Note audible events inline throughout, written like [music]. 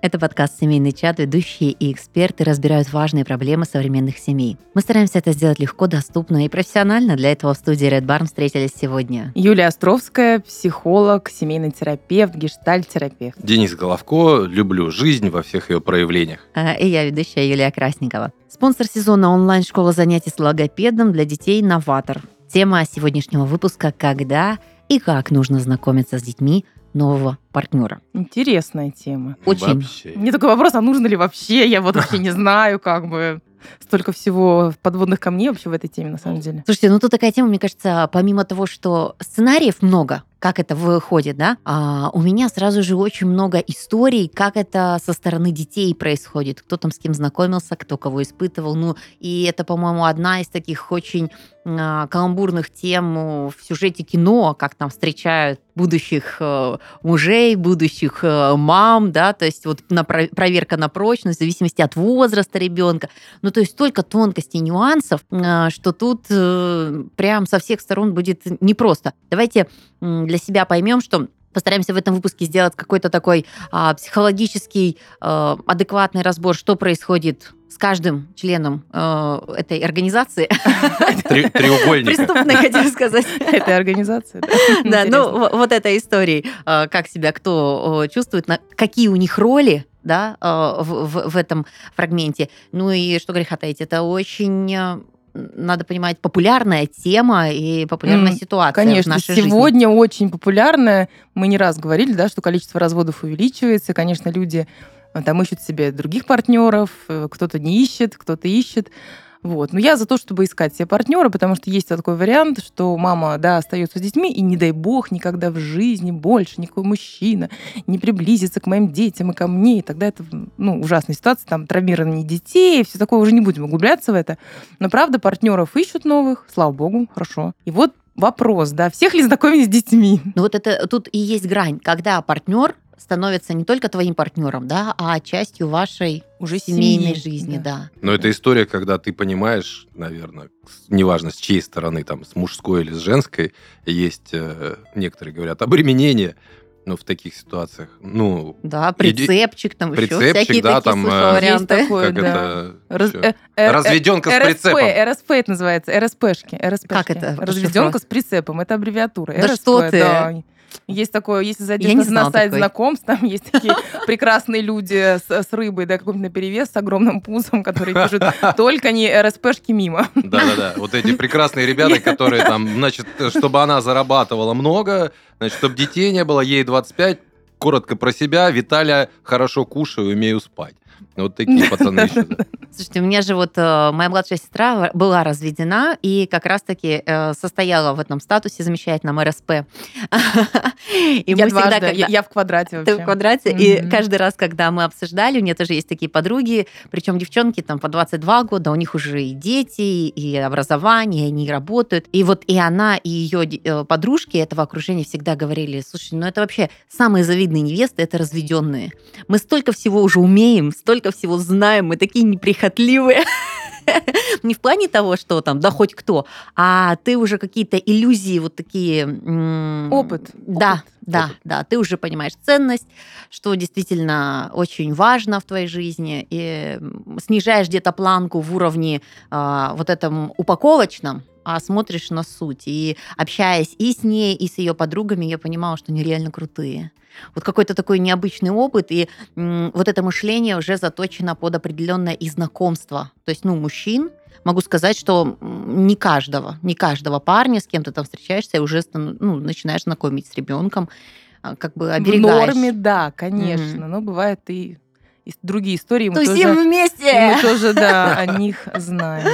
Это подкаст «Семейный чат». Ведущие и эксперты разбирают важные проблемы современных семей. Мы стараемся это сделать легко, доступно и профессионально. Для этого в студии Red Barn встретились сегодня. Юлия Островская, психолог, семейный терапевт, гештальт-терапевт. Денис Головко. Люблю жизнь во всех ее проявлениях. А, И я, ведущая Юлия Красникова. Спонсор сезона онлайн-школа занятий с логопедом для детей «Новатор». Тема сегодняшнего выпуска «Когда и как нужно знакомиться с детьми нового партнера». Интересная тема. Очень. Вообще. Мне такой вопрос, а нужно ли вообще? Я вот вообще не знаю, как бы. Столько всего подводных камней вообще в этой теме, на самом деле. Слушайте, ну тут такая тема, мне кажется, помимо того, что сценариев много, как это выходит, да, а у меня сразу же очень много историй, как это со стороны детей происходит, кто там с кем знакомился, кто кого испытывал, ну и это, по-моему, одна из таких очень а, каламбурных тем в сюжете кино, как там встречают будущих э, мужей, будущих э, мам, да, то есть вот на про- проверка на прочность в зависимости от возраста ребенка. Ну, то есть столько тонкостей, нюансов, э, что тут э, прям со всех сторон будет непросто. Давайте для себя поймем, что Постараемся в этом выпуске сделать какой-то такой а, психологический, а, адекватный разбор, что происходит с каждым членом э, этой организации. Три- треугольник. Преступной, хотела сказать. Этой организации. да. Да, ну вот этой истории, э, как себя кто чувствует, какие у них роли, да, э, в, в- в этом фрагменте. Ну и что греха таить, это очень надо понимать, популярная тема и популярная М, ситуация в Конечно, нашей жизни. сегодня очень популярная. Мы не раз говорили, да, что количество разводов увеличивается. Конечно, люди э, там ищут себе других партнеров, э, кто-то не ищет, кто-то ищет. Вот. Но я за то, чтобы искать себе партнера, потому что есть такой вариант, что мама, да, остается с детьми, и не дай бог никогда в жизни больше никакой мужчина не приблизится к моим детям и ко мне. И тогда это, ну, ужасная ситуация, там, травмирование детей, все такое, уже не будем углубляться в это. Но, правда, партнеров ищут новых, слава богу, хорошо. И вот вопрос, да, всех ли знакомить с детьми? Ну вот это тут и есть грань, когда партнер становится не только твоим партнером, да, а частью вашей Уже семейной семьи, жизни, да. Но это история, когда ты понимаешь, наверное, неважно с чьей стороны, там, с мужской или с женской, есть, э, некоторые говорят, обременение, но в таких ситуациях, ну, Да, прицепчик, там еще Прицепчик, всякие да, такие там, слышала э, варианты. Есть такое, как да. это... Раз- всё. э, э, Разведенка с РСП, прицепом. РСП это называется, РСПшки. РСПшки. Как это Разведенка с прицепом, это аббревиатура. Да РСП, что ты? да. Есть такое, если зайдешь на, на сайт такой. знакомств, там есть такие [laughs] прекрасные люди с, с рыбой, да, какой-то наперевес, с огромным пузом, которые пишут только не РСПшки мимо. Да-да-да, вот эти прекрасные ребята, [laughs] которые там, [laughs] значит, чтобы она зарабатывала много, значит, чтобы детей не было, ей 25, коротко про себя, Виталя, хорошо кушаю, умею спать. Вот такие пацаны. [laughs] Слушайте, у меня же вот э, моя младшая сестра была разведена и как раз-таки э, состояла в этом статусе замечательном РСП. [laughs] И я мы всегда, дважды, когда- я, в квадрате Ты вообще. в квадрате. И каждый раз, когда мы обсуждали, у меня тоже есть такие подруги, причем девчонки там по 22 года, у них уже и дети, и образование, и они работают. И вот и она, и ее э, подружки этого окружения всегда говорили, слушай, ну это вообще самые завидные невесты, это разведенные. Мы столько всего уже умеем, столько всего знаем, мы такие неприхотливые. [laughs] Не в плане того, что там, да хоть кто, а ты уже какие-то иллюзии вот такие... Опыт, Да, опыт. да, Опыт. да. Ты уже понимаешь ценность, что действительно очень важно в твоей жизни, и снижаешь где-то планку в уровне а, вот этом упаковочном, а смотришь на суть. И общаясь и с ней, и с ее подругами, я понимала, что они реально крутые. Вот какой-то такой необычный опыт, и м, вот это мышление уже заточено под определенное и знакомство. То есть, ну, мужчин, могу сказать, что не каждого, не каждого парня, с кем ты там встречаешься, и уже ну, начинаешь знакомить с ребенком, а, как бы В оберегаешь. норме, да, конечно. Но бывает и другие истории. Мы Тусим тоже, вместе! мы тоже, да, о них знаем.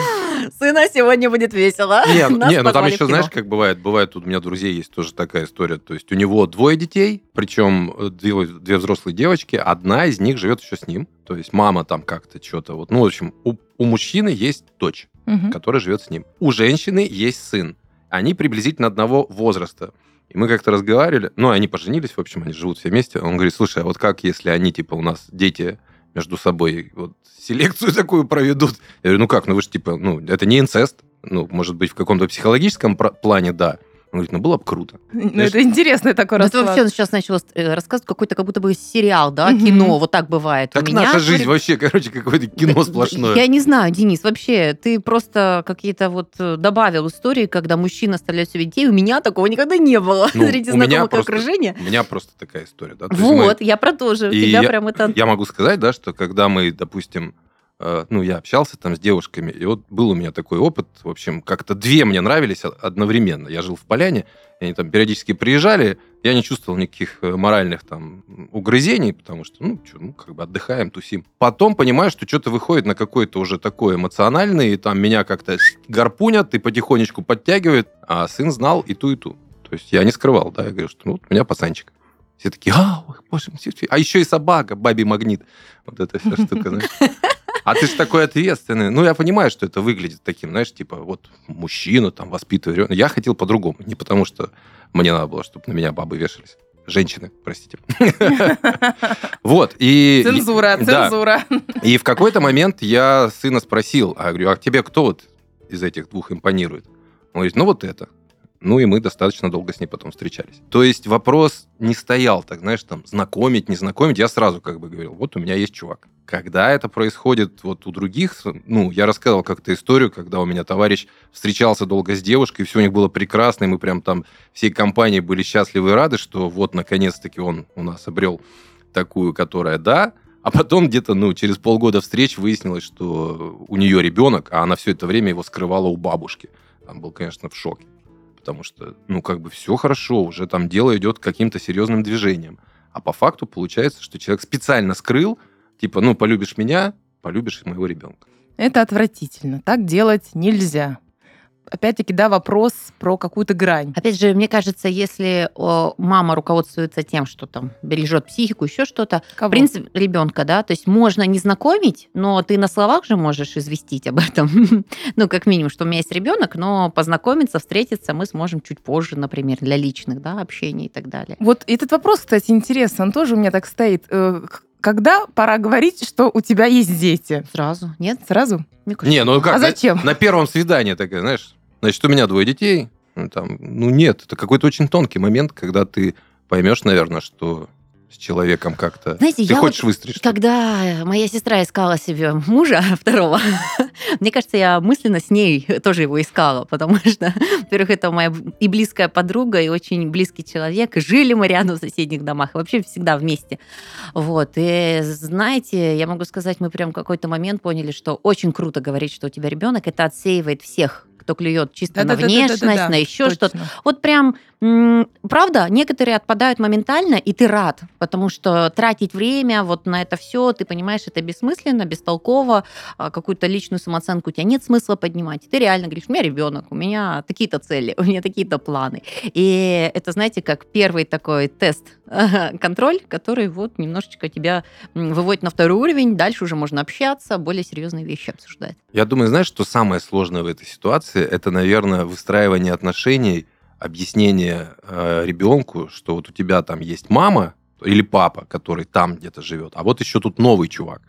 [laughs] Сына сегодня будет весело. Не, [laughs] не, ну там еще, знаешь, как бывает, бывает, тут у меня друзей есть тоже такая история, то есть у него двое детей, причем э, две, две взрослые девочки, одна из них живет еще с ним, то есть мама там как-то что-то, вот, ну, в общем, у, у мужчины есть дочь, Мгм. который живет с ним. У женщины есть сын. Они приблизительно одного возраста. И мы как-то разговаривали, ну, они поженились, в общем, они живут все вместе. Он говорит, слушай, а вот как, если они, типа, у нас дети между собой вот селекцию такую проведут? Я говорю, ну как, ну вы же, типа, ну, это не инцест. Ну, может быть, в каком-то психологическом плане, да. Он говорит, ну было бы круто. Ну, Знаешь, это интересный такой Ну, это расклад. вообще сейчас начала э, рассказывать какой-то как будто бы сериал, да, кино, вот так бывает. Так У меня наша жизнь вообще, [laughs] короче, какое-то кино сплошное. Я не знаю, Денис, вообще, ты просто какие-то вот э, добавил истории, когда мужчина оставляет себе детей. У меня такого никогда не было Ну, среди знакомых просто- окружения. У меня просто такая история, да. мы- Вот, я про то же. У И тебя я- прям это... Я могу сказать, да, что когда мы, допустим, ну, я общался там с девушками, и вот был у меня такой опыт, в общем, как-то две мне нравились одновременно. Я жил в Поляне, и они там периодически приезжали, я не чувствовал никаких э, моральных там угрызений, потому что, ну, чё, ну, как бы отдыхаем, тусим. Потом понимаю, что что-то выходит на какой-то уже такой эмоциональный, и там меня как-то гарпунят и потихонечку подтягивают, а сын знал и ту, и ту. То есть я не скрывал, да, я говорю, что ну, вот у меня пацанчик. Все такие, а, ой, боже а еще и собака, бабий магнит. Вот эта вся штука, знаешь. А ты же такой ответственный. Ну, я понимаю, что это выглядит таким, знаешь, типа, вот мужчина там воспитывает. Я хотел по-другому. Не потому, что мне надо было, чтобы на меня бабы вешались. Женщины, простите. [laughs] Вот, и... Цензура, цензура. И в какой-то момент я сына спросил, а говорю, а тебе кто вот из этих двух импонирует? Он говорит, ну вот это. Ну и мы достаточно долго с ней потом встречались. То есть вопрос не стоял, так знаешь, там, знакомить, не знакомить. Я сразу как бы говорил, вот у меня есть чувак. Когда это происходит вот у других, ну, я рассказывал как-то историю, когда у меня товарищ встречался долго с девушкой, и все у них было прекрасно, и мы прям там всей компанией были счастливы и рады, что вот наконец-таки он у нас обрел такую, которая да, а потом где-то, ну, через полгода встреч выяснилось, что у нее ребенок, а она все это время его скрывала у бабушки. Там был, конечно, в шоке. Потому что, ну, как бы все хорошо, уже там дело идет к каким-то серьезным движениям. А по факту получается, что человек специально скрыл, типа, ну, полюбишь меня, полюбишь и моего ребенка. Это отвратительно. Так делать нельзя. Опять-таки, да, вопрос про какую-то грань. Опять же, мне кажется, если о, мама руководствуется тем, что там бережет психику, еще что-то, Кого? в принципе, ребенка, да, то есть можно не знакомить, но ты на словах же можешь известить об этом. [laughs] ну, как минимум, что у меня есть ребенок, но познакомиться, встретиться мы сможем чуть позже, например, для личных, да, общений и так далее. Вот этот вопрос, кстати, интересный. Он тоже у меня так стоит. Когда пора говорить, что у тебя есть дети? Сразу, нет? Сразу? Мне кажется, Не, ну как, А на- зачем? На, первом свидании такая, знаешь, значит, у меня двое детей. Ну, там, ну нет, это какой-то очень тонкий момент, когда ты поймешь, наверное, что с человеком как-то... Знаете, ты я хочешь вот, выстрелить. Когда моя сестра искала себе мужа [laughs] второго, [laughs] мне кажется, я мысленно с ней тоже его искала, потому [laughs] что, во-первых, это моя и близкая подруга, и очень близкий человек, и жили мы рядом в соседних домах, и вообще всегда вместе. Вот, и знаете, я могу сказать, мы прям в какой-то момент поняли, что очень круто говорить, что у тебя ребенок, это отсеивает всех, кто клюет чисто на Да-да-да-да-да-да, внешность, на еще что-то. Вот прям, правда, некоторые отпадают моментально, и ты рад, потому что тратить время вот на это все, ты понимаешь, это бессмысленно, бестолково, а, какую-то личную самооценку у тебя нет смысла поднимать. Ты реально говоришь, у меня ребенок, у меня такие-то цели, [laughs] у меня такие-то планы. И это, знаете, как первый такой тест, [laughs] контроль, который вот немножечко тебя выводит на второй уровень, дальше уже можно общаться, более серьезные вещи обсуждать. Я думаю, знаешь, что самое сложное в этой ситуации, это, наверное, выстраивание отношений, объяснение э, ребенку, что вот у тебя там есть мама или папа, который там где-то живет, а вот еще тут новый чувак.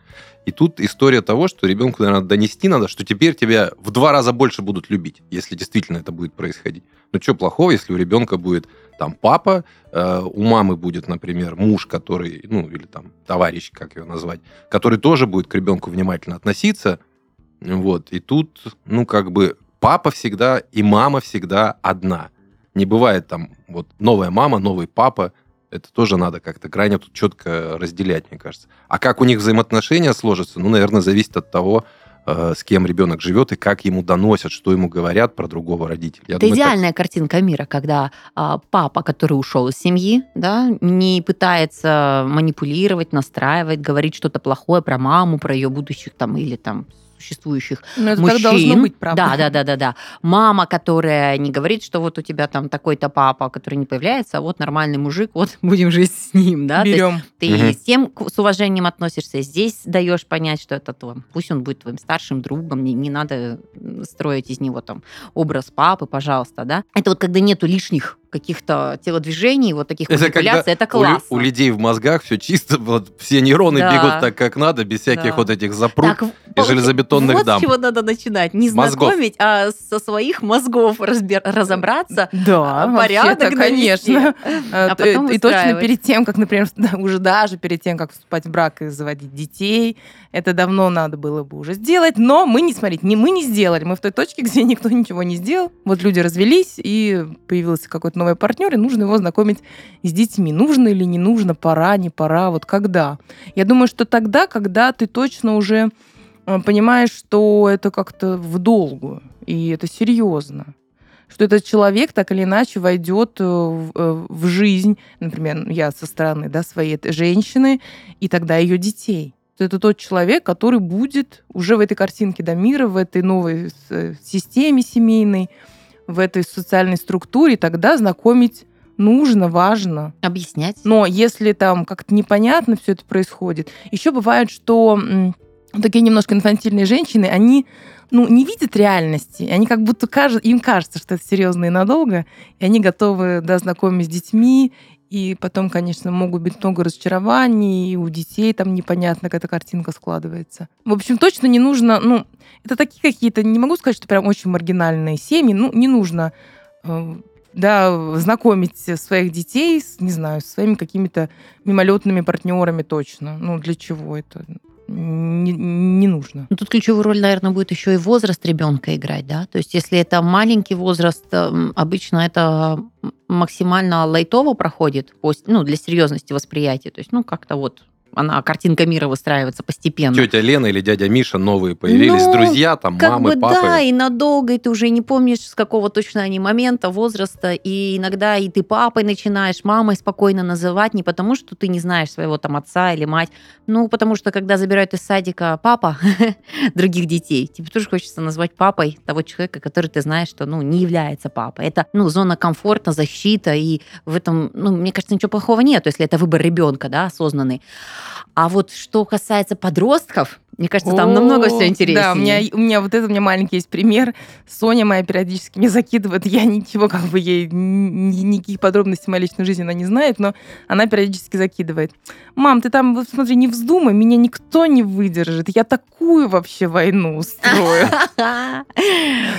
И тут история того, что ребенку, наверное, донести надо, что теперь тебя в два раза больше будут любить, если действительно это будет происходить. Ну что плохого, если у ребенка будет там папа, э, у мамы будет, например, муж, который, ну, или там товарищ, как его назвать, который тоже будет к ребенку внимательно относиться, вот, и тут, ну, как бы, папа всегда и мама всегда одна. Не бывает там вот новая мама, новый папа. Это тоже надо как-то крайне тут четко разделять, мне кажется. А как у них взаимоотношения сложатся, ну, наверное, зависит от того, э, с кем ребенок живет и как ему доносят, что ему говорят про другого родителя. Я Это думаю, так. идеальная картинка мира, когда а, папа, который ушел из семьи, да, не пытается манипулировать, настраивать, говорить что-то плохое про маму, про ее будущих там или там существующих Ну, это мужчин. так должно быть, правда. Да, да, да, да, да. Мама, которая не говорит, что вот у тебя там такой-то папа, который не появляется, а вот нормальный мужик, вот [laughs] будем жить с ним, да. Берем. ты Мгм. с тем с уважением относишься, здесь даешь понять, что это твой, пусть он будет твоим старшим другом, не, не надо строить из него там образ папы, пожалуйста, да. Это вот когда нету лишних каких-то телодвижений, вот таких Это манипуляций, это у классно. У, людей в мозгах все чисто, вот все нейроны Да. бегут так, как надо, без всяких Да. вот этих запруг. Так, и железобетонных вот дам. с чего надо начинать. Не Мозгов. знакомить, а со своих мозгов разбер- разобраться. Да, порядок вообще-то, навести. конечно. [laughs] А Э, потом И точно перед тем, как, например, [laughs] уже даже перед тем, как вступать в брак и заводить детей, это давно надо было бы уже сделать, но мы не, смотрите, не, мы не сделали. Мы в той точке, [laughs] где никто ничего не сделал. Вот люди развелись, и появился какой-то новый партнер, и нужно его знакомить с детьми. Нужно или не нужно, пора, не пора, вот когда. Я думаю, что тогда, когда ты точно уже э, понимаешь, что это как-то в долгую, и это серьезно что этот человек так или иначе войдет э, в, э, в жизнь, например, я со стороны да, своей женщины, и тогда ее детей. Это тот человек, который будет уже в этой картинке да, мира, в этой новой системе семейной, в этой социальной структуре, тогда знакомить нужно, важно. Объяснять. Но если там как-то непонятно все это происходит, еще бывает, что такие немножко инфантильные женщины, они ну, не видят реальности. Они как будто кажут, им кажется, что это серьезно и надолго, и они готовы да, знакомить с детьми, и потом, конечно, могут быть много разочарований, и у детей там непонятно, как эта картинка складывается. В общем, точно не нужно, ну, это такие какие-то, не могу сказать, что прям очень маргинальные семьи, ну, не нужно э, да, знакомить своих детей, с, не знаю, с своими какими-то мимолетными партнерами точно. Ну, для чего это? Не, не нужно. Ну, тут ключевую роль, наверное, будет еще и возраст ребенка играть, да. То есть, если это маленький возраст, эм, обычно это максимально лайтово проходит, ну, для серьезности восприятия. То есть, ну, как-то вот она, картинка мира выстраивается постепенно. Тетя Лена или дядя Миша новые появились, Ну, друзья, там, Как мамы, бы папы. да, и надолго, и ты уже не помнишь, с какого точно они момента, возраста, и иногда и ты папой начинаешь, мамой спокойно называть, не потому что ты не знаешь своего там отца или мать, ну, потому что когда забирают из садика папа [laughs] других детей, тебе тоже хочется назвать папой того человека, который ты знаешь, что, ну, не является папой. Это, ну, зона комфорта, защита, и в этом, ну, мне кажется, ничего плохого нет, если это выбор ребенка, да, осознанный. А вот что касается подростков, мне кажется, там намного все О, интереснее. Да, у меня, у меня вот это у меня маленький есть пример. Соня моя периодически мне закидывает. Я ничего, как бы ей ни- никаких подробностей моей личной жизни она не знает, но она периодически закидывает. Мам, ты там, вот смотри, не вздумай, меня никто не выдержит. Я такую вообще войну устрою. [laughs]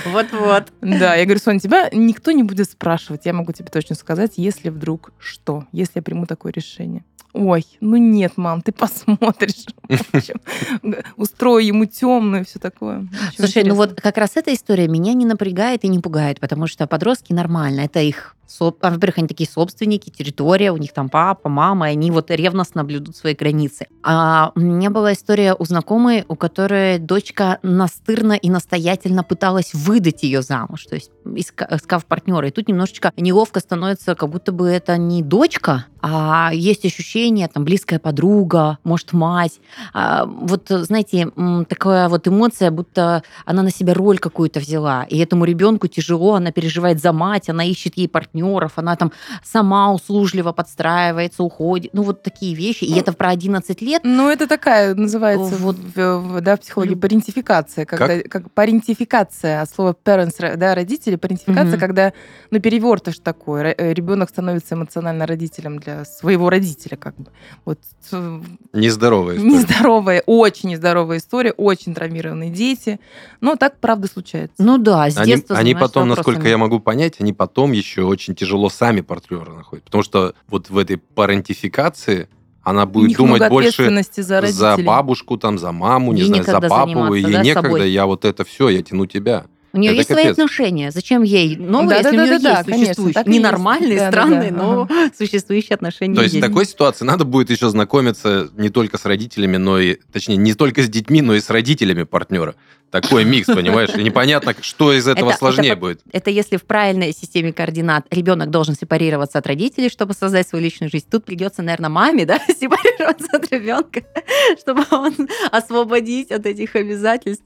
Вот-вот. Да, я говорю, Соня, тебя никто не будет спрашивать. Я могу тебе точно сказать, если вдруг что, если я приму такое решение. Ой, ну нет, мам, ты посмотришь. [laughs] Устрою ему темную, все такое. Слушай, ну вот как раз эта история меня не напрягает и не пугает, потому что подростки нормально, это их во-первых, они такие собственники, территория, у них там папа, мама, и они вот ревностно блюдут свои границы. А у меня была история у знакомой, у которой дочка настырно и настоятельно пыталась выдать ее замуж, то есть иска- искав партнера. И тут немножечко неловко становится, как будто бы это не дочка, а есть ощущение, там, близкая подруга, может, мать. А, вот, знаете, такая вот эмоция, будто она на себя роль какую-то взяла, и этому ребенку тяжело, она переживает за мать, она ищет ей партнеров, она там сама услужливо подстраивается, уходит. Ну, вот такие вещи. И Ну, это про 11 лет. Ну, это такая называется Вот. в, в- да, в психологии Люб- парентификация. Когда, как? парентификация от слова parents, да, родители, парентификация, Мгм. когда, ну, перевертыш такой. Ребенок становится эмоционально родителем для своего родителя, как бы. Вот э, Нездоровая история. нездоровая, очень нездоровая история, очень травмированные дети. Но так, правда, случается. Ну да, с Они, детства они занимаются потом, насколько я могу понять, они потом еще очень тяжело сами партнера находят. Потому что вот в этой парентификации она будет думать больше за за, бабушку, там, за маму, не знаю, за папу. заниматься, Ей да, некогда, я вот это все, я тяну тебя. У нее Это есть свои капец. отношения. Зачем ей новые, Да, если да, у нее да, да, есть конечно, существующие? есть. Ненормальные, Да, да, странные, да, но [laughs] существующие отношения То есть в есть. такой ситуации надо будет еще знакомиться не только с родителями, но и, точнее, не только с детьми, но и с родителями партнера. Такой микс, [laughs] понимаешь? И непонятно, что из этого Это- сложнее это будет. Это если в правильной системе координат ребенок должен сепарироваться от родителей, чтобы создать свою личную жизнь. Тут придется, наверное, маме, да, [laughs] сепарироваться от ребенка, чтобы он освободить от этих обязательств,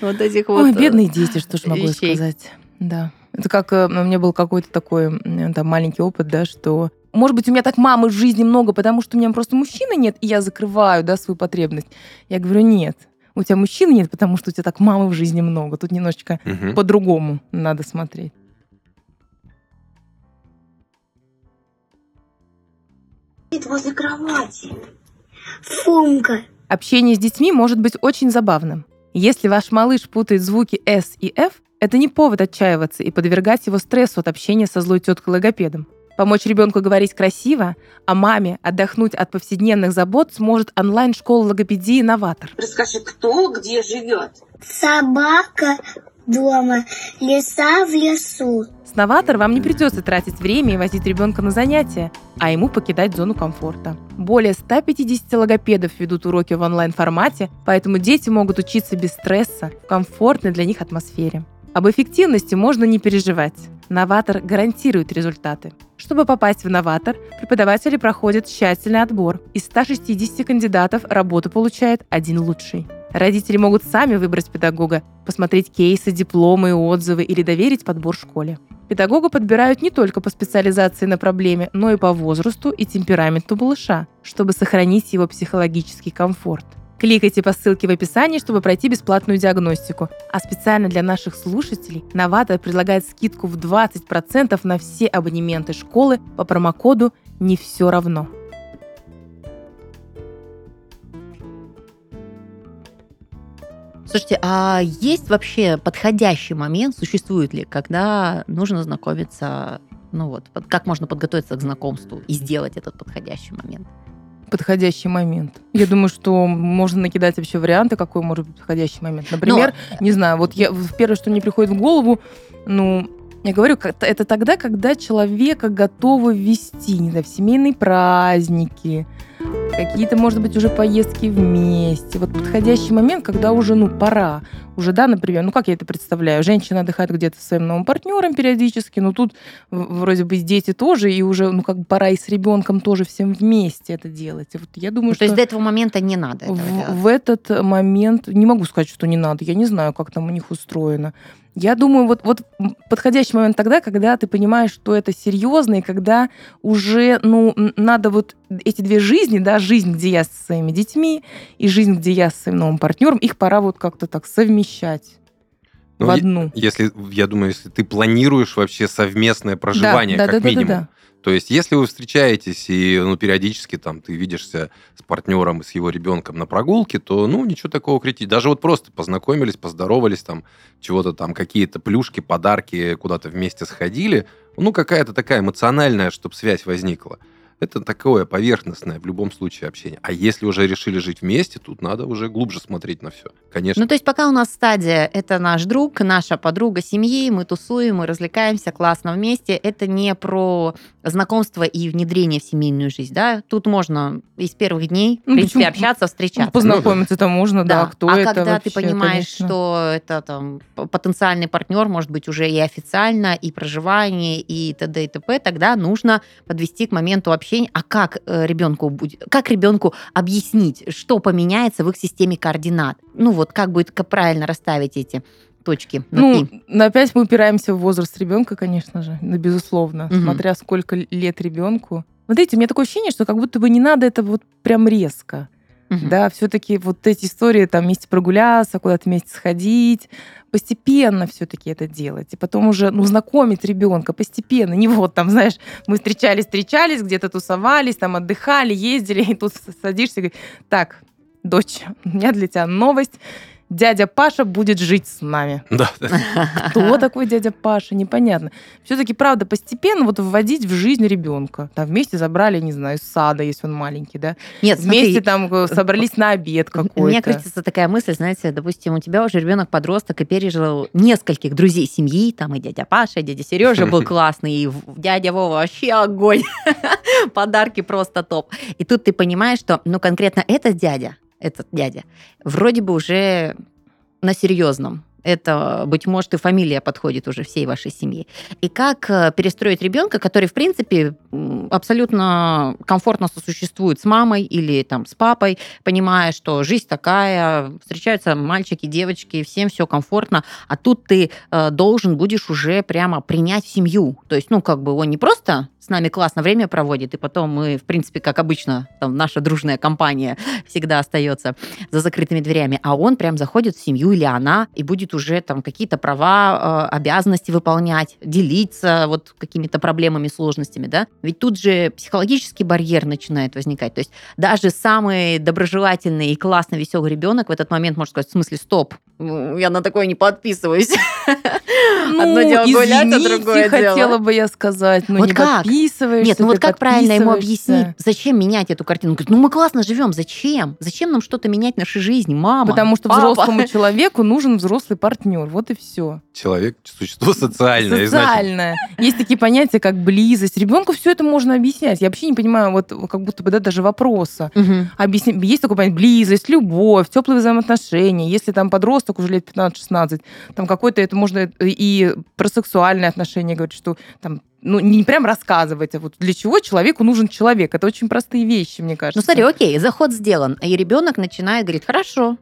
вот этих вот. Ой, э, бедные дети, что ж могу вещей. сказать. Да. Это как э, у меня был какой-то такой там маленький опыт, да, что может быть, у меня так мамы в жизни много, потому что у меня просто мужчины нет, и я закрываю, да, свою потребность. Я говорю, нет, у тебя мужчин нет, потому что у тебя так мамы в жизни много. Тут немножечко Мгм. по-другому надо смотреть. возле кровати. Фумка. Общение с детьми может быть очень забавным. Если ваш малыш путает звуки S и F, это не повод отчаиваться и подвергать его стрессу от общения со злой теткой-логопедом. Помочь ребенку говорить красиво, а маме отдохнуть от повседневных забот сможет онлайн-школа логопедии «Новатор». Расскажи, кто где живет? Собака дома, лиса в лесу. С «Новатор» вам не придется тратить время и возить ребенка на занятия, а ему покидать зону комфорта. Более 150 логопедов ведут уроки в онлайн-формате, поэтому дети могут учиться без стресса, в комфортной для них атмосфере. Об эффективности можно не переживать. Новатор гарантирует результаты. Чтобы попасть в Новатор, преподаватели проходят тщательный отбор. Из 160 кандидатов работу получает один лучший. Родители могут сами выбрать педагога, посмотреть кейсы, дипломы и отзывы или доверить подбор школе. Педагога подбирают не только по специализации на проблеме, но и по возрасту и темпераменту малыша, чтобы сохранить его психологический комфорт. Кликайте по ссылке в описании, чтобы пройти бесплатную диагностику. А специально для наших слушателей Новатор предлагает скидку в 20% на все абонементы школы по промокоду «Не все равно». Слушайте, а есть вообще подходящий момент, существует ли, когда нужно знакомиться, ну вот, как можно подготовиться к знакомству и сделать этот подходящий момент? Подходящий момент. Я думаю, что можно накидать вообще варианты, какой может быть подходящий момент. Например, не знаю, вот я первое, что мне приходит в голову, ну, я говорю, это тогда, когда человека готовы ввести, не знаю, в семейные праздники, какие-то, может быть, уже поездки вместе. Вот подходящий момент, когда уже, ну, пора. Уже, да, например, ну, как я это представляю? Женщина отдыхает где-то со своим новым партнером периодически, но тут вроде бы дети тоже, и уже, ну, как бы пора и с ребенком тоже всем вместе это делать. И вот я думаю, Ну, что... то есть до этого момента не надо этого В, делать. в этот момент не могу сказать, что не надо. Я не знаю, как там у них устроено. Я думаю, вот, вот подходящий момент тогда, когда ты понимаешь, что это серьезно, и когда уже, ну, надо вот эти две жизни, да, жизнь, где я со своими детьми, и жизнь, где я со своим новым партнером, их пора вот как-то так совмещать Ну, в одну. Если, я думаю, если ты планируешь вообще совместное проживание, да, как да, да, да, минимум. да. То есть, если вы встречаетесь и ну, периодически там ты видишься с партнером и с его ребенком на прогулке, то ну ничего такого критичного. Даже вот просто познакомились, поздоровались, там чего-то там, какие-то плюшки, подарки, куда-то вместе сходили, ну какая-то такая эмоциональная, чтобы связь возникла. Это такое поверхностное в любом случае общение. А если уже решили жить вместе, тут надо уже глубже смотреть на все. Конечно. Ну, то есть пока у нас стадия «это наш друг, наша подруга семьи, мы тусуем, мы развлекаемся классно вместе», это не про знакомство и внедрение в семейную жизнь, да? Тут можно из первых дней, в Ну, принципе, почему? общаться, Ну, встречаться. познакомиться-то можно, да, кто а это когда ты вообще, понимаешь, конечно. что это там потенциальный партнер, может быть, уже и официально, и проживание, и т.д. и т.п., тогда нужно подвести к моменту общения. А как э, ребенку будет, как ребенку объяснить, что поменяется в их системе координат? Ну вот как будет правильно расставить эти точки над Ну, «и». но опять мы упираемся в возраст ребенка, конечно же, ну, безусловно, Мгм. смотря сколько лет ребенку. Смотрите, у меня такое ощущение, что как будто бы не надо это вот прям резко. Мгм. Да, все-таки вот эти истории, там, вместе прогуляться, куда-то вместе сходить, постепенно все-таки это делать. И потом уже, ну, знакомить ребенка постепенно. Не вот там, знаешь, мы встречались, встречались, где-то тусовались, там, отдыхали, ездили, [laughs] и тут садишься и говоришь, так, дочь, у меня для тебя новость. Дядя Паша будет жить с нами. Да. Кто такой дядя Паша? Непонятно. Все-таки, правда, постепенно вот вводить в жизнь ребенка. Там вместе забрали, не знаю, из сада, если он маленький, да. Нет, Вместе смотри, там э, собрались на обед У меня какой-то. крутится такая мысль, знаете, допустим, у тебя уже ребенок подросток и пережил нескольких друзей семьи, там и дядя Паша, и дядя Сережа был [laughs] классный, и дядя Вова вообще огонь, [laughs] подарки просто топ. И тут ты понимаешь, что, ну, конкретно этот дядя, этот дядя, вроде бы уже на серьезном. Это, быть может, и фамилия подходит уже всей вашей семьи. И как э, перестроить ребенка, который, в принципе, абсолютно комфортно сосуществует с мамой или там с папой, понимая, что жизнь такая, встречаются мальчики, девочки, всем все комфортно, а тут ты э, должен будешь уже прямо принять семью. То есть, ну, как бы он не просто с нами классно время проводит, и потом мы, в принципе, как обычно, там, наша дружная компания всегда остается за закрытыми дверями, а он прям заходит в семью или она и будет будет уже там какие-то права, э, обязанности выполнять, делиться вот какими-то проблемами, сложностями, да, ведь тут же психологический барьер начинает возникать. То есть даже самый доброжелательный и классный, веселый ребенок в этот момент может сказать, в смысле, стоп, я на такое не подписываюсь. Одно Ну, дело гулять, а извините, другое дело. хотела бы я сказать, ну Вот не как? подписываешься, Нет, ну вот как правильно ему объяснить, зачем менять эту картину? Говорит, ну мы классно живем, зачем? Зачем нам что-то менять в нашей жизни, мама? Потому что папа?» взрослому человеку нужен взрослый партнер. Вот и все. Человек – существо социальное. и значит, Социальное. Есть такие понятия, как близость. Ребенку все это можно объяснять. Я вообще не понимаю, вот как будто бы да, даже вопроса. Мгм. Объясни... Есть такое понятие близость, любовь, теплые взаимоотношения. Если там подросток уже лет 15-16, там какой-то это можно и про сексуальные отношения говорить, что там ну, не прям рассказывать, а вот для чего человеку нужен человек. Это очень простые вещи, мне кажется. Ну смотри, окей, заход сделан, и ребенок начинает говорить, хорошо,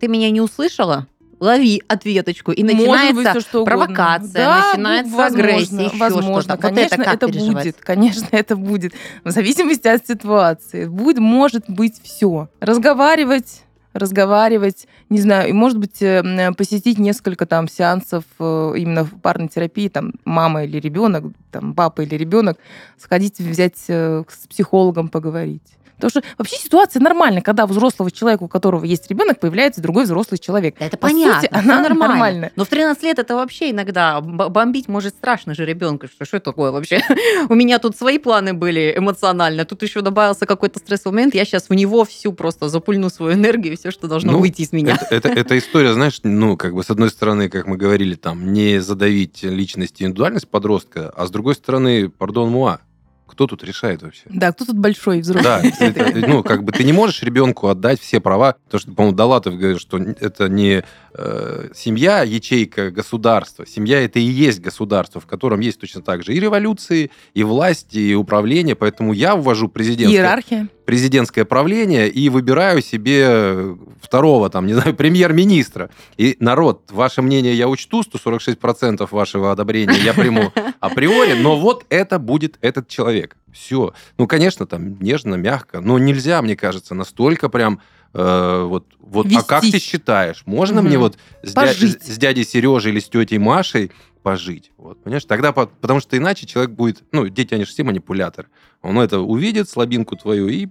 ты меня не услышала, лови ответочку, и Может быть, начинается что угодно. провокация, Да, начинается ну, возможно, агрессия, еще возможно. что-то. Вот Конечно, это как это переживать? будет. Конечно, это будет. В зависимости от ситуации. Будет, может быть, все. Разговаривать разговаривать, не знаю, и, может быть, э, м, посетить несколько там сеансов э, именно в парной терапии, там, мама или ребенок, там, папа или ребенок, сходить, взять э, с психологом поговорить. Потому что вообще ситуация нормальная, когда у взрослого человека, у которого есть ребенок, появляется другой взрослый человек. Да это По сути, понятно, всё она нормально. нормальная. Но в 13 лет это вообще иногда бомбить может страшно же ребенка. Что, что это такое вообще? [laughs] У меня тут свои планы были эмоционально, тут еще добавился какой-то стрессовый момент, я сейчас в него всю просто запульну свою энергию, все, что должно Ну, выйти из меня. Это, это, эта история, знаешь, ну, как бы, с одной стороны, как мы говорили, там, не задавить личность и индивидуальность подростка, а с другой стороны, пардон, муа, кто тут решает вообще? Да, кто тут большой взрослый? Да, это, ну, как бы ты не можешь ребенку отдать все права, потому что, по-моему, Далатов говорит, что это не э, семья, ячейка государства. Семья это и есть государство, в котором есть точно так же и революции, и власти, и управление. Поэтому я ввожу президентское, Иерархия. президентское правление и выбираю себе второго, там, не знаю, [laughs] премьер-министра. И народ, ваше мнение я учту, 146% вашего одобрения я приму априори, но вот это будет этот человек. Все. Ну, конечно, там нежно, мягко, но нельзя, мне кажется, настолько прям э, вот, вот а как ты считаешь, можно Мгм. мне вот с, дя- с дядей Сережей или с тетей Машей пожить? Вот, понимаешь? Тогда, по- потому что иначе человек будет, ну, дети, они же все манипуляторы. Он это увидит, слабинку твою, и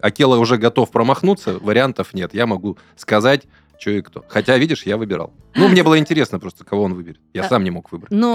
Акела уже готов промахнуться, вариантов нет. Я могу сказать, что и кто. Хотя, видишь, я выбирал. Ну, мне было интересно просто, кого он выберет. Я А- сам не мог выбрать. Но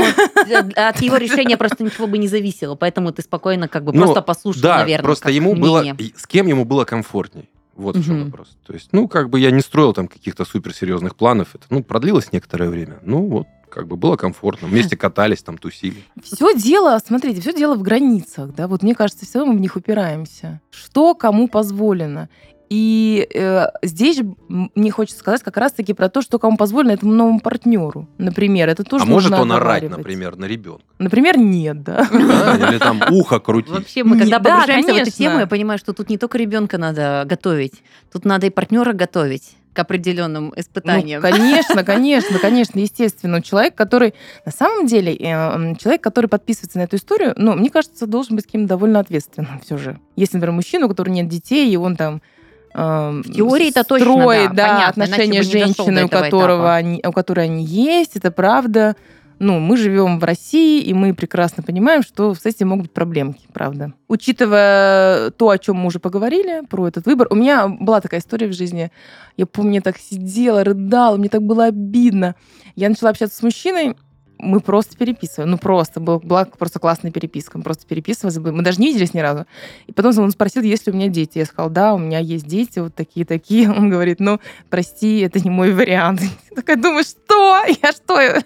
от его решения просто ничего бы не зависело, поэтому ты спокойно как бы Ну, просто послушал, Да, наверное. просто ему было... мнение. С кем ему было комфортней? Вот в чем вопрос. То есть, ну, как бы я не строил там каких-то суперсерьезных планов. Это, ну, продлилось некоторое время. Ну, вот, как бы было комфортно. Вместе катались, там, тусили. Все дело, смотрите, все дело в границах, да, вот мне кажется, все мы в них упираемся. Что кому позволено? И э, здесь мне хочется сказать как раз-таки про то, что кому позволено этому новому партнеру. Например, это тоже а может он орать, например, на ребенка? Например, нет, да. Да? Или там ухо крутить? Вообще, мы когда да, погружаемся в эту тему, я понимаю, что тут не только ребенка надо готовить, тут надо и партнера готовить к определенным Ну, испытаниям. конечно, конечно, конечно, естественно. Человек, который, на самом деле, э, человек, который подписывается на эту историю, ну, мне кажется, должен быть каким-то довольно ответственным все же. Если, например, мужчина, у которого нет детей, и он там в теории-то точно, строит, да, понятно, отношения женщиной, у которого они, у которой они есть, это правда. Ну, мы живем в России, и мы прекрасно понимаем, что с этим могут быть проблемки, правда. Учитывая то, о чем мы уже поговорили, про этот выбор, у меня была такая история в жизни. Я помню, я так сидела, рыдала, мне так было обидно. Я начала общаться с мужчиной, мы просто переписываем. Ну, просто. Был, была просто классная переписка. Мы просто переписывались. Мы даже не виделись ни разу. И потом он спросил, есть ли у меня дети. Я сказала, да, у меня есть дети, вот такие-такие. Он говорит, ну, прости, это не мой вариант. [laughs] Я такая думаю, что? Я что? [laughs]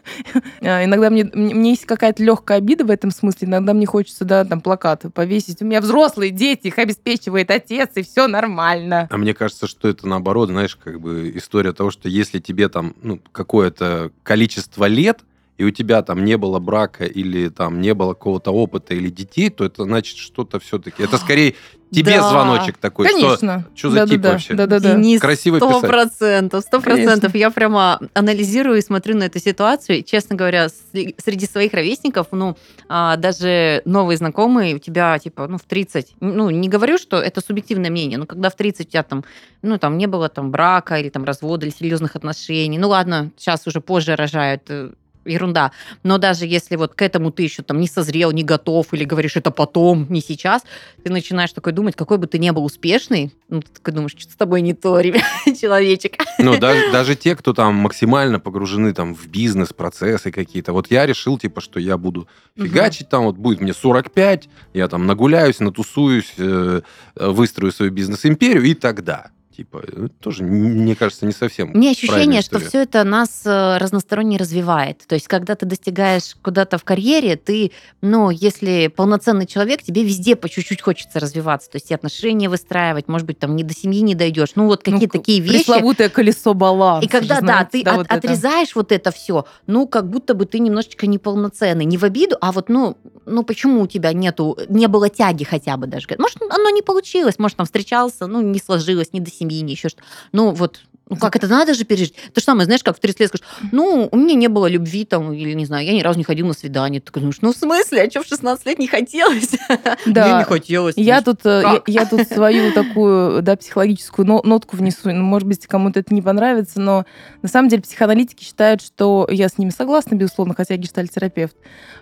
А, Иногда мне мне есть какая-то легкая обида в этом смысле. Иногда мне хочется, да, там, плакат повесить. У меня взрослые дети, их обеспечивает отец, и все нормально. А мне кажется, что это наоборот, знаешь, как бы история того, что если тебе там ну, какое-то количество лет, и у тебя там не было брака или там не было какого-то опыта или детей, то это значит что-то все-таки. Это скорее [gasps] тебе Да. звоночек такой, что Конечно. что за тип Да-да-да, вообще? Да-да-да. Денис, Красиво сто писать. процентов, сто процентов. Я прямо анализирую и смотрю на эту ситуацию. И, Честно говоря, среди своих ровесников, ну, а, даже новые знакомые у тебя, типа, ну, в 30, ну, не говорю, что это субъективное мнение, но когда в 30 у тебя там, ну, там не было там брака или там развода или серьезных отношений, ну, ладно, сейчас уже позже рожают, э, ерунда. Но даже если вот к этому ты еще там не созрел, не готов, или говоришь, это потом, не сейчас, ты начинаешь такой думать, какой бы ты ни был успешный, ну, ты такой думаешь, что с тобой не то, [laughs] ребят, человечек. Ну, даже, даже те, кто там максимально погружены там в бизнес, процессы какие-то. Вот я решил, типа, что я буду фигачить там, вот будет мне 45, я там нагуляюсь, натусуюсь, э, э, выстрою свою бизнес-империю, и тогда. Типа, это тоже, мне кажется, не совсем Мне правильная ощущение, что все это нас э, разносторонне развивает. То есть, когда ты достигаешь куда-то в карьере, ты, ну, если полноценный человек, тебе везде по чуть-чуть хочется развиваться. То есть, и отношения выстраивать, может быть, там, не до семьи не дойдешь. Ну, вот Ну, какие-то такие вещи. Пресловутое колесо баланса. И когда, же, да, знаете, ты да, от- вот это. отрезаешь вот это все, ну, как будто бы ты немножечко неполноценный. Не в обиду, а вот, ну, ну, почему у тебя нету, не было тяги хотя бы даже. Может, оно не получилось, может, там встречался, ну, не сложилось, ни до семьи, ни еще что Ну, вот, ну, как это надо же пережить? То же самое, знаешь, как в 30 лет скажешь, ну, у меня не было любви там, или, не знаю, я ни разу не ходил на свидание. Ты думаешь, ну, в смысле? А что в 16 лет не хотелось? [laughs] Да. Мне не хотелось. Я тут, э, я, я тут свою такую, да, психологическую но- нотку внесу. Ну, может быть, кому-то это не понравится, но на самом деле психоаналитики считают, что я с ними согласна, безусловно, хотя я гештальтерапевт,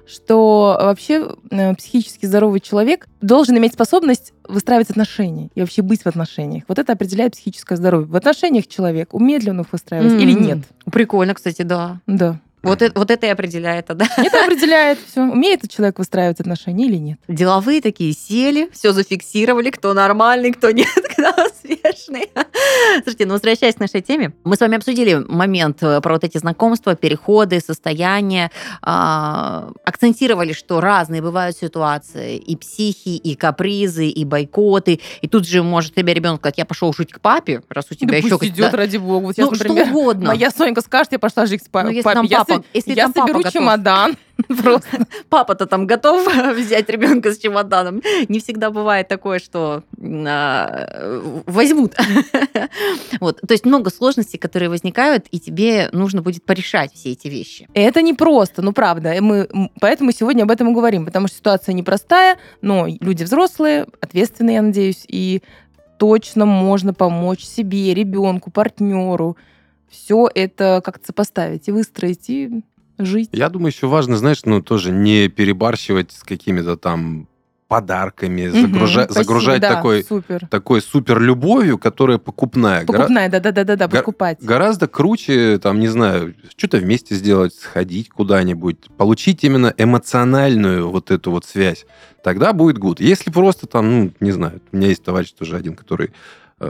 что вообще э, психически здоровый человек должен иметь способность выстраивать отношения и вообще быть в отношениях. Вот это определяет психическое здоровье. В отношениях человек умеет ли он их выстраивать или М-м. нет. Прикольно, кстати, да. Да. Вот это, вот это и определяет, да. [laughs] Это определяет все. Умеет этот человек выстраивать отношения или нет. Деловые такие сели, все зафиксировали, кто нормальный, кто нет, [laughs] кто успешный. Слушайте, ну возвращаясь к нашей теме, мы с вами обсудили момент э, про вот эти знакомства, переходы, состояния, а, акцентировали, что разные бывают ситуации, и психи, и капризы, и бойкоты, и тут же может тебе ребенок сказать, я пошел жить к папе, раз у тебя Да еще пусть идет, ради бога. Вот сейчас, ну, что например, угодно. Моя Сонька скажет, я пошла жить к па- Ну, если папе. я папа- если я там папа соберу готов. чемодан. [laughs] Просто. папа-то там готов [laughs] взять ребенка с чемоданом. Не всегда бывает такое, что а, возьмут. [laughs] Вот. То есть много сложностей, которые возникают, и тебе нужно будет порешать все эти вещи. Это непросто, ну правда. Мы, поэтому сегодня об этом и говорим, потому что ситуация непростая, но люди взрослые, ответственные, я надеюсь, и точно можно помочь себе, ребенку, партнеру. Все это как-то сопоставить и выстроить, и жить. Я думаю, еще важно, знаешь, ну, тоже не перебарщивать с какими-то там подарками, Мгм, загружа- спасибо, загружать да, такой, Супер. такой супер любовью, которая покупная. Гора- Покупная, да-да-да-да, гор- покупать. Гораздо круче, там, не знаю, что-то вместе сделать, сходить куда-нибудь, получить именно эмоциональную вот эту вот связь. Тогда будет гуд. Если просто там, ну, не знаю, у меня есть товарищ тоже один, который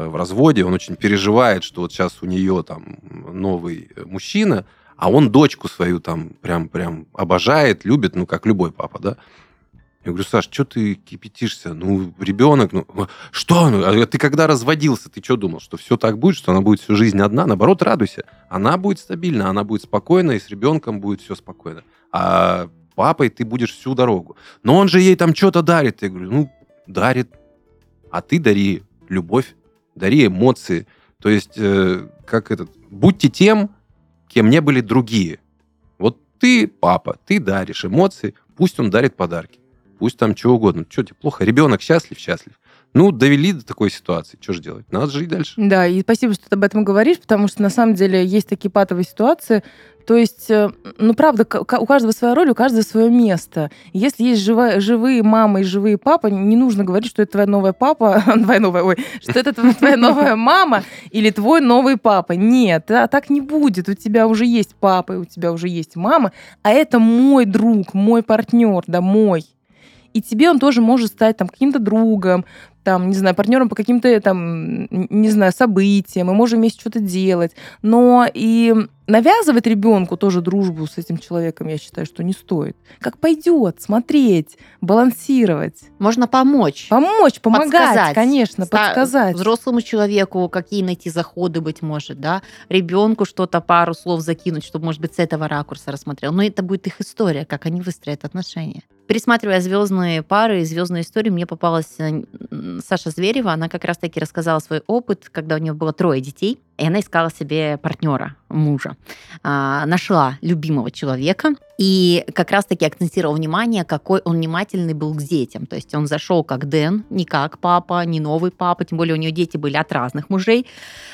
в разводе, он очень переживает, что вот сейчас у нее там новый э, мужчина, а он дочку свою там прям, прям обожает, любит, ну, как любой папа, да. Я говорю, Саш, что ты кипятишься? Ну, ребенок, ну, что? Ну, а ты когда разводился, ты что думал, что все так будет, что она будет всю жизнь одна? Наоборот, радуйся. Она будет стабильна, она будет спокойна, и с ребенком будет все спокойно. А папой ты будешь всю дорогу. Но он же ей там что-то дарит. Я говорю, ну, дарит. А ты дари любовь, дари эмоции. То есть, э, как этот, будьте тем, кем не были другие. Вот ты, папа, ты даришь эмоции, пусть он дарит подарки. Пусть там что угодно. Что тебе плохо? Ребенок счастлив, счастлив. Ну, довели до такой ситуации. Что же делать? Надо жить дальше. Да, и спасибо, что ты об этом говоришь, потому что на самом деле есть такие патовые ситуации. То есть, э, ну правда, у каждого своя роль, у каждого свое место. Если есть живая- живые мама и живые папа, не нужно говорить, что это твоя новая папа, [laughs] твоя новая, ой, что это тв- твоя новая мама или твой новый папа. Нет, а так не будет. У тебя уже есть папа, у тебя уже есть мама, а это мой друг, мой партнер, да, мой. И тебе он тоже может стать там каким-то другом, там, не знаю, партнером по каким-то там, не знаю, событиям, мы можем вместе что-то делать. Но и навязывать ребенку тоже дружбу с этим человеком, я считаю, что не стоит. Как пойдет, смотреть, балансировать. Можно помочь. Помочь, помогать, Подсказать. конечно, Ста- подсказать. Взрослому человеку какие найти заходы, быть может, да, ребенку что-то, пару слов закинуть, чтобы, может быть, с этого ракурса рассмотрел. Но это будет их история, как они выстроят отношения. Пересматривая звездные пары и звездные истории, мне попалась Саша Зверева. Она как раз-таки рассказала свой опыт, когда у нее было трое детей, и она искала себе партнера, мужа. А, нашла любимого человека и как раз-таки акцентировала внимание, какой он внимательный был к детям. То есть он зашел как Дэн, не как папа, не новый папа, тем более у нее дети были от разных мужей.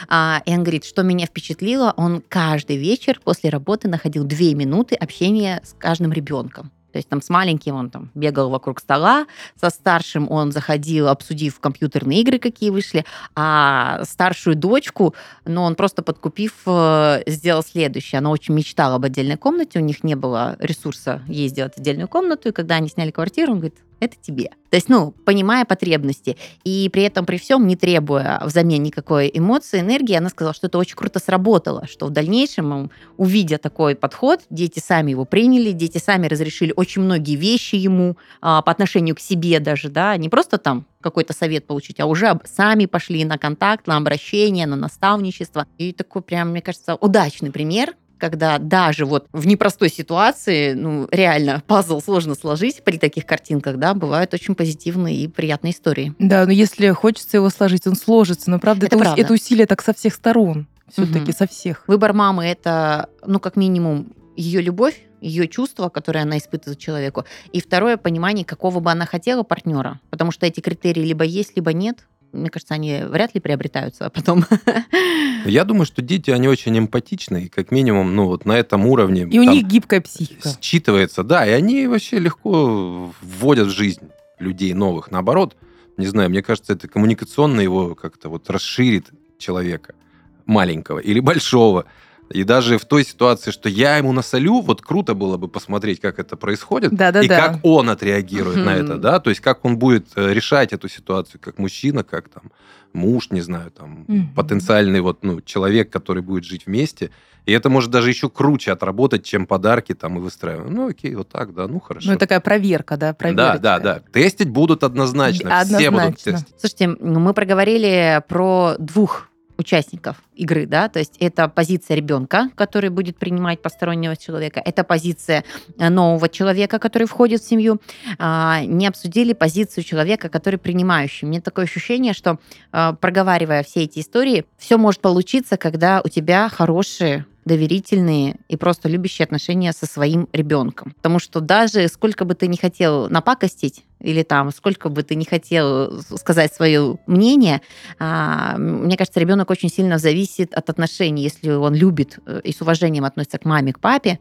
А, и он говорит, что меня впечатлило, он каждый вечер после работы находил две минуты общения с каждым ребенком. То есть там с маленьким он там бегал вокруг стола, со старшим он заходил, обсудив компьютерные игры, какие вышли, а старшую дочку, ну, он просто подкупив, э, сделал следующее. Она очень мечтала об отдельной комнате, у них не было ресурса ей сделать отдельную комнату, и когда они сняли квартиру, он говорит, это тебе. То есть, ну, понимая потребности и при этом, при всем, не требуя взамен никакой эмоции, энергии, она сказала, что это очень круто сработало, что в дальнейшем, увидя такой подход, дети сами его приняли, дети сами разрешили очень многие вещи ему а, по отношению к себе даже, да, не просто там какой-то совет получить, а уже сами пошли на контакт, на обращение, на наставничество. И такой прям, мне кажется, удачный пример, когда даже вот в непростой ситуации, ну, реально, [laughs] пазл сложно сложить при таких картинках, да, бывают очень позитивные и приятные истории. Да, но если хочется его сложить, он сложится. Но правда, Это это, правда. это усилие так со всех сторон. Все-таки Мгм. со всех. Выбор мамы – это, ну, как минимум, ее любовь, ее чувства, которые она испытывает человеку. И второе – понимание, какого бы она хотела партнера. Потому что эти критерии либо есть, либо нет. Мне кажется, они вряд ли приобретаются а потом. [laughs] Я думаю, что дети, они очень эмпатичны, и как минимум, ну, вот на этом уровне И у них гибкая психика. считывается, да, и они вообще легко вводят в жизнь людей новых. Наоборот, не знаю, мне кажется, это коммуникационно его как-то вот расширит человека маленького или большого. И даже в той ситуации, что я ему насолю, вот круто было бы посмотреть, как это происходит, Да-да-да. и как он отреагирует на Мгм. это, да, то есть как он будет э, решать эту ситуацию, как мужчина, как там муж, не знаю, там Мгм. потенциальный вот ну человек, который будет жить вместе, и это может даже еще круче отработать, чем подарки там и выстраивать. Ну окей, вот так, да, ну хорошо. Ну, это такая проверка, да, проверка. да, да, да. Тестить будут однозначно. Все будут Однозначно. тестить. Слушайте, мы проговорили про двух участников игры, да, то есть это позиция ребенка, который будет принимать постороннего человека, это позиция э, нового человека, который входит в семью. А, Не обсудили позицию человека, который принимающий. Мне такое ощущение, что а, проговаривая все эти истории, все может получиться, когда у тебя хорошие доверительные и просто любящие отношения со своим ребенком. Потому что даже сколько бы ты не хотел напакостить, или там сколько бы ты не хотел сказать свое мнение, а, мне кажется, ребенок очень сильно зависит от отношений. Если он любит э, и с уважением относится к маме, к папе,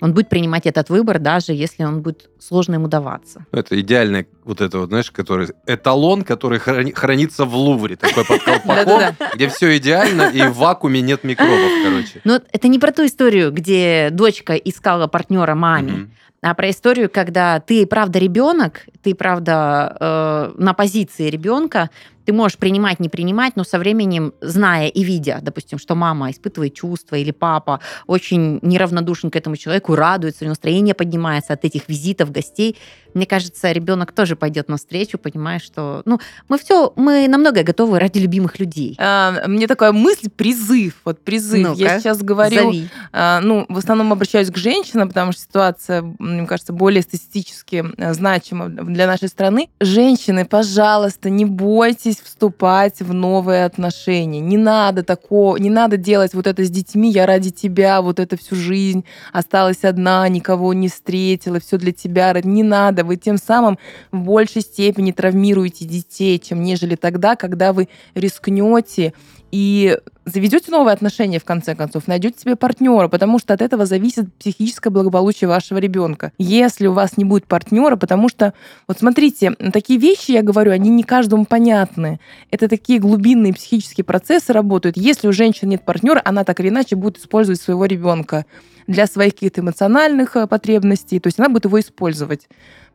он будет принимать этот выбор, даже если он будет сложно ему даваться. Это идеальный вот это вот, знаешь, который эталон, который храни- хранится в Лувре, такой под колпаком, где все идеально, и в вакууме нет микробов, короче. Но это не про ту историю, где дочка искала партнера маме. А про историю, когда ты правда ребенок, ты правда э, на позиции ребенка, ты можешь принимать, не принимать, но со временем, зная и видя, допустим, что мама испытывает чувства или папа очень неравнодушен к этому человеку, радуется, настроение поднимается от этих визитов, гостей, мне кажется, ребенок тоже пойдет навстречу, понимая, что ну, мы все, мы на многое готовы ради любимых людей. А, Мне такая мысль, призыв, вот призыв. Я Ну-ка, сейчас говорю, Зови. а, ну, в основном обращаюсь к женщинам, потому что ситуация, мне кажется, более статистически э, значима для нашей страны. Женщины, пожалуйста, не бойтесь вступать в новые отношения. Не надо такого, не надо делать вот это с детьми, я ради тебя, вот это всю жизнь осталась одна, никого не встретила, все для тебя. Не надо, вы тем самым в большей степени травмируете детей, чем нежели тогда, когда вы рискнете и заведете новые отношения, в конце концов, найдете себе партнера, потому что от этого зависит психическое благополучие вашего ребенка. Если у вас не будет партнера, потому что, вот смотрите, такие вещи, я говорю, они не каждому понятны. Это такие глубинные психические процессы работают. Если у женщины нет партнера, она так или иначе будет использовать своего ребенка для своих каких-то эмоциональных э, потребностей, то есть она будет его использовать.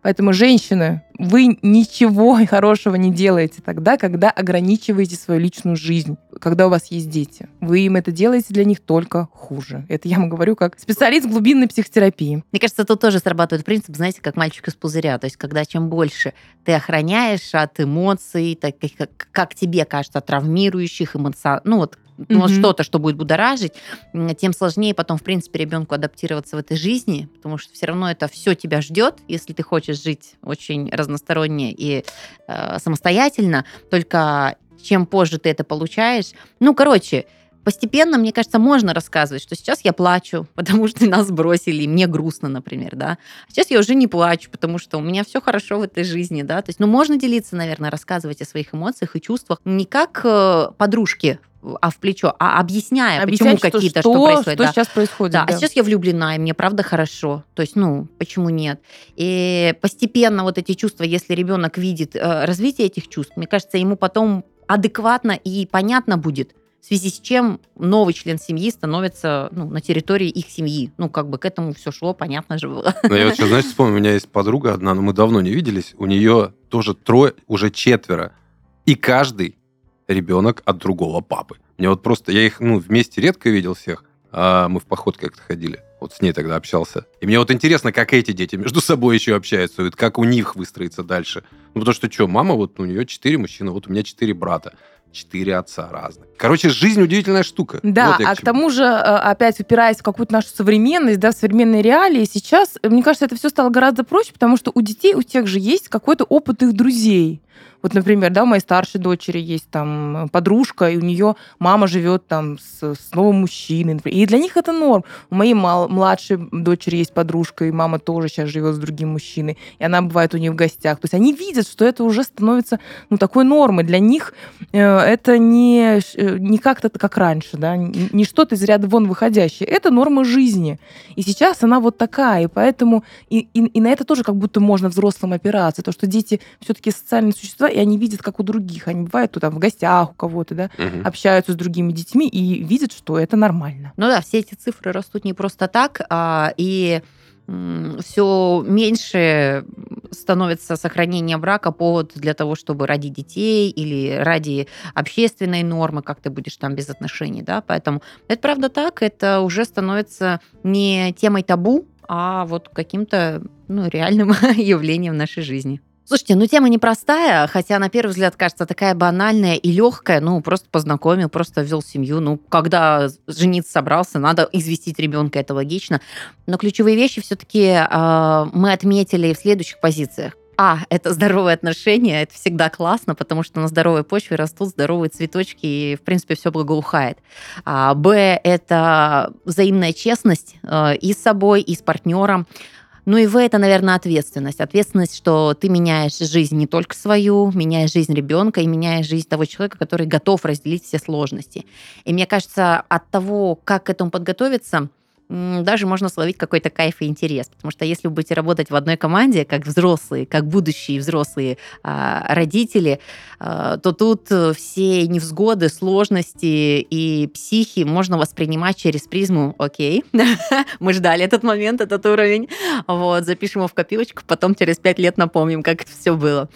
Поэтому, женщины, вы ничего [laughs] хорошего не делаете тогда, когда ограничиваете свою личную жизнь, когда у вас есть дети. Вы им это делаете для них только хуже. Это я вам говорю как специалист глубинной психотерапии. Мне кажется, тут тоже срабатывает принцип, знаете, как мальчик из пузыря. То есть, когда чем больше ты охраняешь от эмоций, таких, как, как тебе кажется, травмирующих эмоций, ну вот ну, Мгм. что-то, что будет будоражить, тем сложнее потом, в принципе, ребенку адаптироваться в этой жизни, потому что все равно это все тебя ждет, если ты хочешь жить очень разносторонне и э, самостоятельно. Только чем позже ты это получаешь, ну, короче, постепенно, мне кажется, можно рассказывать, что сейчас я плачу, [laughs] потому что нас бросили, и мне грустно, например, да. А сейчас я уже не плачу, потому что у меня все хорошо в этой жизни, да. То есть, ну, можно делиться, наверное, рассказывать о своих эмоциях и чувствах не как э, подружки, а в плечо, а объясняя, Объяснять, почему какие-то, что, что, происходит. что да. сейчас происходит. Да, да. а сейчас я влюблена, и мне правда хорошо. То есть, ну, почему нет? И постепенно вот эти чувства, если ребенок видит э, развитие этих чувств, мне кажется, ему потом адекватно и понятно будет, в связи с чем новый член семьи становится ну, на территории их семьи. Ну, как бы к этому все шло, понятно же было. Ну, я вот сейчас, знаешь, вспомнил, у меня есть подруга одна, но мы давно не виделись, у нее тоже трое, уже четверо. И каждый ребенок от другого папы. Мне вот просто, я их, ну, вместе редко видел всех, а мы в поход как-то ходили. Вот с ней тогда общался. И мне вот интересно, как эти дети между собой еще общаются, вот как у них выстроится дальше. Ну, потому что что, мама, вот у нее четыре мужчины, вот у меня четыре брата. Четыре отца разных. Короче, жизнь удивительная штука. Да, Вот а к чему. тому же, э, опять упираясь в какую-то нашу современность, да, в современные реалии, сейчас, мне кажется, это все стало гораздо проще, потому что у детей, у тех же есть какой-то опыт их друзей. Вот, например, да, у моей старшей дочери есть там подружка, и у нее мама живет там с, с новым мужчиной. например. И для них это норм. У моей мал- младшей дочери есть подружка, и мама тоже сейчас живет с другим мужчиной. И она бывает у нее в гостях. То есть они видят, что это уже становится ну, такой нормой. Для них э, это не, э, не как-то как раньше, да, не что-то из ряда вон выходящее. Это норма жизни. И сейчас она вот такая. И поэтому и, и, и на это тоже как будто можно взрослым опираться. То, что дети все-таки социальные существа, и они видят, как у других. Они бывают тут там в гостях у кого-то, да, Мгм. общаются с другими детьми и видят, что это нормально. Ну да, все эти цифры растут не просто так, а, и все меньше становится сохранение брака повод для того, чтобы ради детей или ради общественной нормы, как ты будешь там без отношений, да, поэтому это правда так, это уже становится не темой табу, а вот каким-то ну, реальным [laughs] явлением в нашей жизни. Слушайте, ну тема непростая, хотя на первый взгляд кажется такая банальная и легкая. Ну, просто познакомил, просто ввел семью. Ну, когда жениться собрался, надо известить ребенка, это логично. Но ключевые вещи все-таки мы отметили в следующих позициях. А, это здоровые отношения, это всегда классно, потому что на здоровой почве растут здоровые цветочки, и, в принципе, все благоухает. А, Б, это взаимная честность э, и с собой, и с партнером. Ну и В это, наверное, ответственность. Ответственность, что ты меняешь жизнь не только свою, меняешь жизнь ребенка и меняешь жизнь того человека, который готов разделить все сложности. И мне кажется, от того, как к этому подготовиться, даже можно словить какой-то кайф и интерес. Потому что если вы будете работать в одной команде, как взрослые, как будущие взрослые а, родители, а, то тут все невзгоды, сложности и психи можно воспринимать через призму «Окей, [laughs] мы ждали этот момент, этот уровень, вот, запишем его в копилочку, потом через пять лет напомним, как это все было».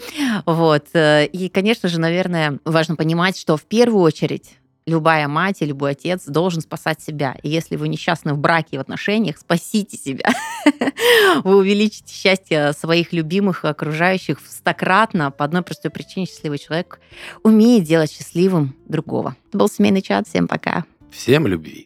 Вот. И, конечно же, наверное, важно понимать, что в первую очередь любая мать и любой отец должен спасать себя. И если вы несчастны в браке и в отношениях, спасите себя. [laughs] Вы увеличите счастье своих любимых и окружающих стократно по одной простой причине счастливый человек умеет делать счастливым другого. Это был семейный чат. Всем пока. Всем любви.